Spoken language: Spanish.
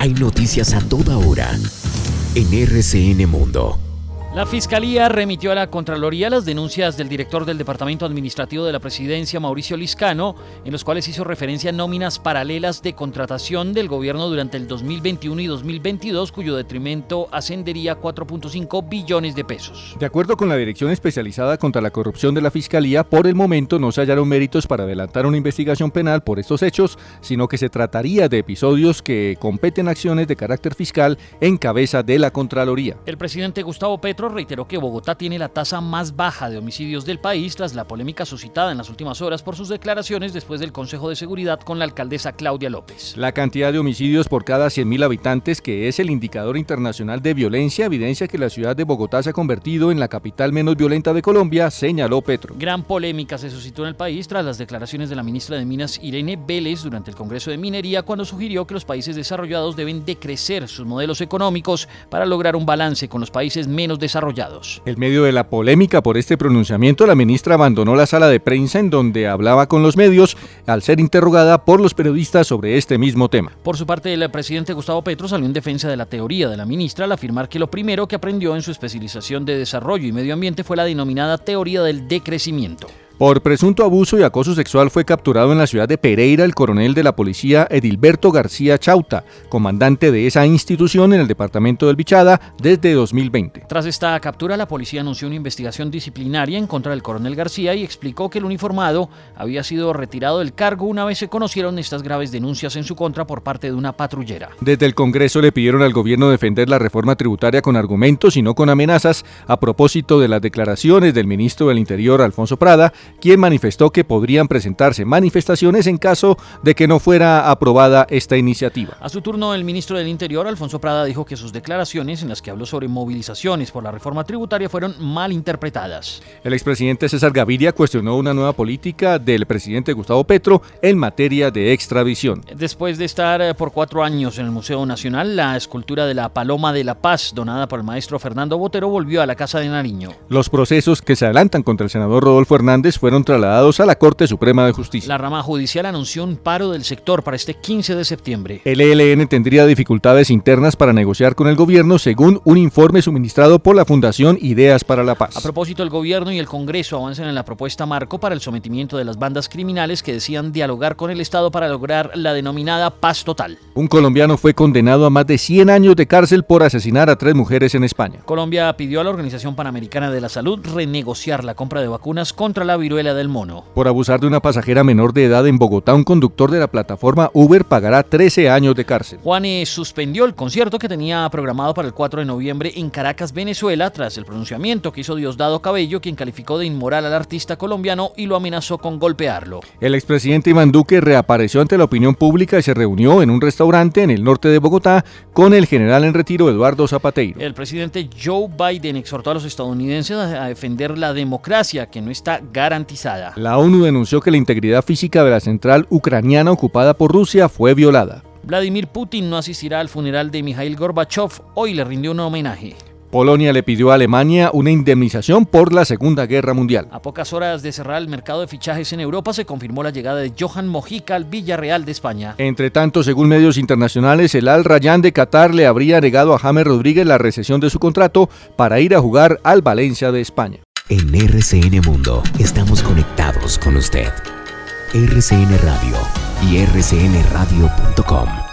Hay noticias a toda hora en RCN Mundo. La Fiscalía remitió a la Contraloría las denuncias del director del Departamento Administrativo de la Presidencia, Mauricio Liscano, en los cuales hizo referencia a nóminas paralelas de contratación del gobierno durante el 2021 y 2022, cuyo detrimento ascendería a 4.5 billones de pesos. De acuerdo con la Dirección Especializada contra la Corrupción de la Fiscalía, por el momento no se hallaron méritos para adelantar una investigación penal por estos hechos, sino que se trataría de episodios que competen acciones de carácter fiscal en cabeza de la Contraloría. El presidente Gustavo Petro reiteró que Bogotá tiene la tasa más baja de homicidios del país tras la polémica suscitada en las últimas horas por sus declaraciones después del Consejo de Seguridad con la alcaldesa Claudia López. La cantidad de homicidios por cada 100.000 habitantes, que es el indicador internacional de violencia, evidencia que la ciudad de Bogotá se ha convertido en la capital menos violenta de Colombia, señaló Petro. Gran polémica se suscitó en el país tras las declaraciones de la ministra de Minas Irene Vélez durante el Congreso de Minería cuando sugirió que los países desarrollados deben decrecer sus modelos económicos para lograr un balance con los países menos desarrollados desarrollados. En medio de la polémica por este pronunciamiento, la ministra abandonó la sala de prensa en donde hablaba con los medios al ser interrogada por los periodistas sobre este mismo tema. Por su parte, el presidente Gustavo Petro salió en defensa de la teoría de la ministra al afirmar que lo primero que aprendió en su especialización de desarrollo y medio ambiente fue la denominada teoría del decrecimiento. Por presunto abuso y acoso sexual fue capturado en la ciudad de Pereira el coronel de la policía Edilberto García Chauta, comandante de esa institución en el departamento del Bichada desde 2020. Tras esta captura, la policía anunció una investigación disciplinaria en contra del coronel García y explicó que el uniformado había sido retirado del cargo una vez se conocieron estas graves denuncias en su contra por parte de una patrullera. Desde el Congreso le pidieron al gobierno defender la reforma tributaria con argumentos y no con amenazas a propósito de las declaraciones del ministro del Interior, Alfonso Prada, quien manifestó que podrían presentarse manifestaciones en caso de que no fuera aprobada esta iniciativa. A su turno, el ministro del Interior, Alfonso Prada, dijo que sus declaraciones en las que habló sobre movilizaciones por la reforma tributaria fueron mal interpretadas. El expresidente César Gaviria cuestionó una nueva política del presidente Gustavo Petro en materia de extradición. Después de estar eh, por cuatro años en el Museo Nacional, la escultura de la Paloma de la Paz, donada por el maestro Fernando Botero, volvió a la Casa de Nariño. Los procesos que se adelantan contra el senador Rodolfo Hernández fueron trasladados a la Corte Suprema de Justicia. La rama judicial anunció un paro del sector para este 15 de septiembre. El ELN tendría dificultades internas para negociar con el gobierno, según un informe suministrado por la Fundación Ideas para la Paz. A propósito, el gobierno y el Congreso avanzan en la propuesta marco para el sometimiento de las bandas criminales que decían dialogar con el Estado para lograr la denominada paz total. Un colombiano fue condenado a más de 100 años de cárcel por asesinar a tres mujeres en España. Colombia pidió a la Organización Panamericana de la Salud renegociar la compra de vacunas contra la viruela del mono. Por abusar de una pasajera menor de edad en Bogotá, un conductor de la plataforma Uber pagará 13 años de cárcel. Juanes suspendió el concierto que tenía programado para el 4 de noviembre en Caracas, Venezuela, tras el pronunciamiento que hizo Diosdado Cabello, quien calificó de inmoral al artista colombiano y lo amenazó con golpearlo. El expresidente Iván Duque reapareció ante la opinión pública y se reunió en un restaurante en el norte de Bogotá con el general en retiro Eduardo Zapateiro. El presidente Joe Biden exhortó a los estadounidenses a defender la democracia que no está garantizada. La ONU denunció que la integridad física de la central ucraniana ocupada por Rusia fue violada. Vladimir Putin no asistirá al funeral de Mikhail Gorbachev. Hoy le rindió un homenaje. Polonia le pidió a Alemania una indemnización por la Segunda Guerra Mundial. A pocas horas de cerrar el mercado de fichajes en Europa se confirmó la llegada de Johan Mojica al Villarreal de España. Entre tanto, según medios internacionales, el Al Rayyan de Qatar le habría negado a James Rodríguez la recesión de su contrato para ir a jugar al Valencia de España. En RCN Mundo estamos conectados con usted. RCN Radio y rcnradio.com.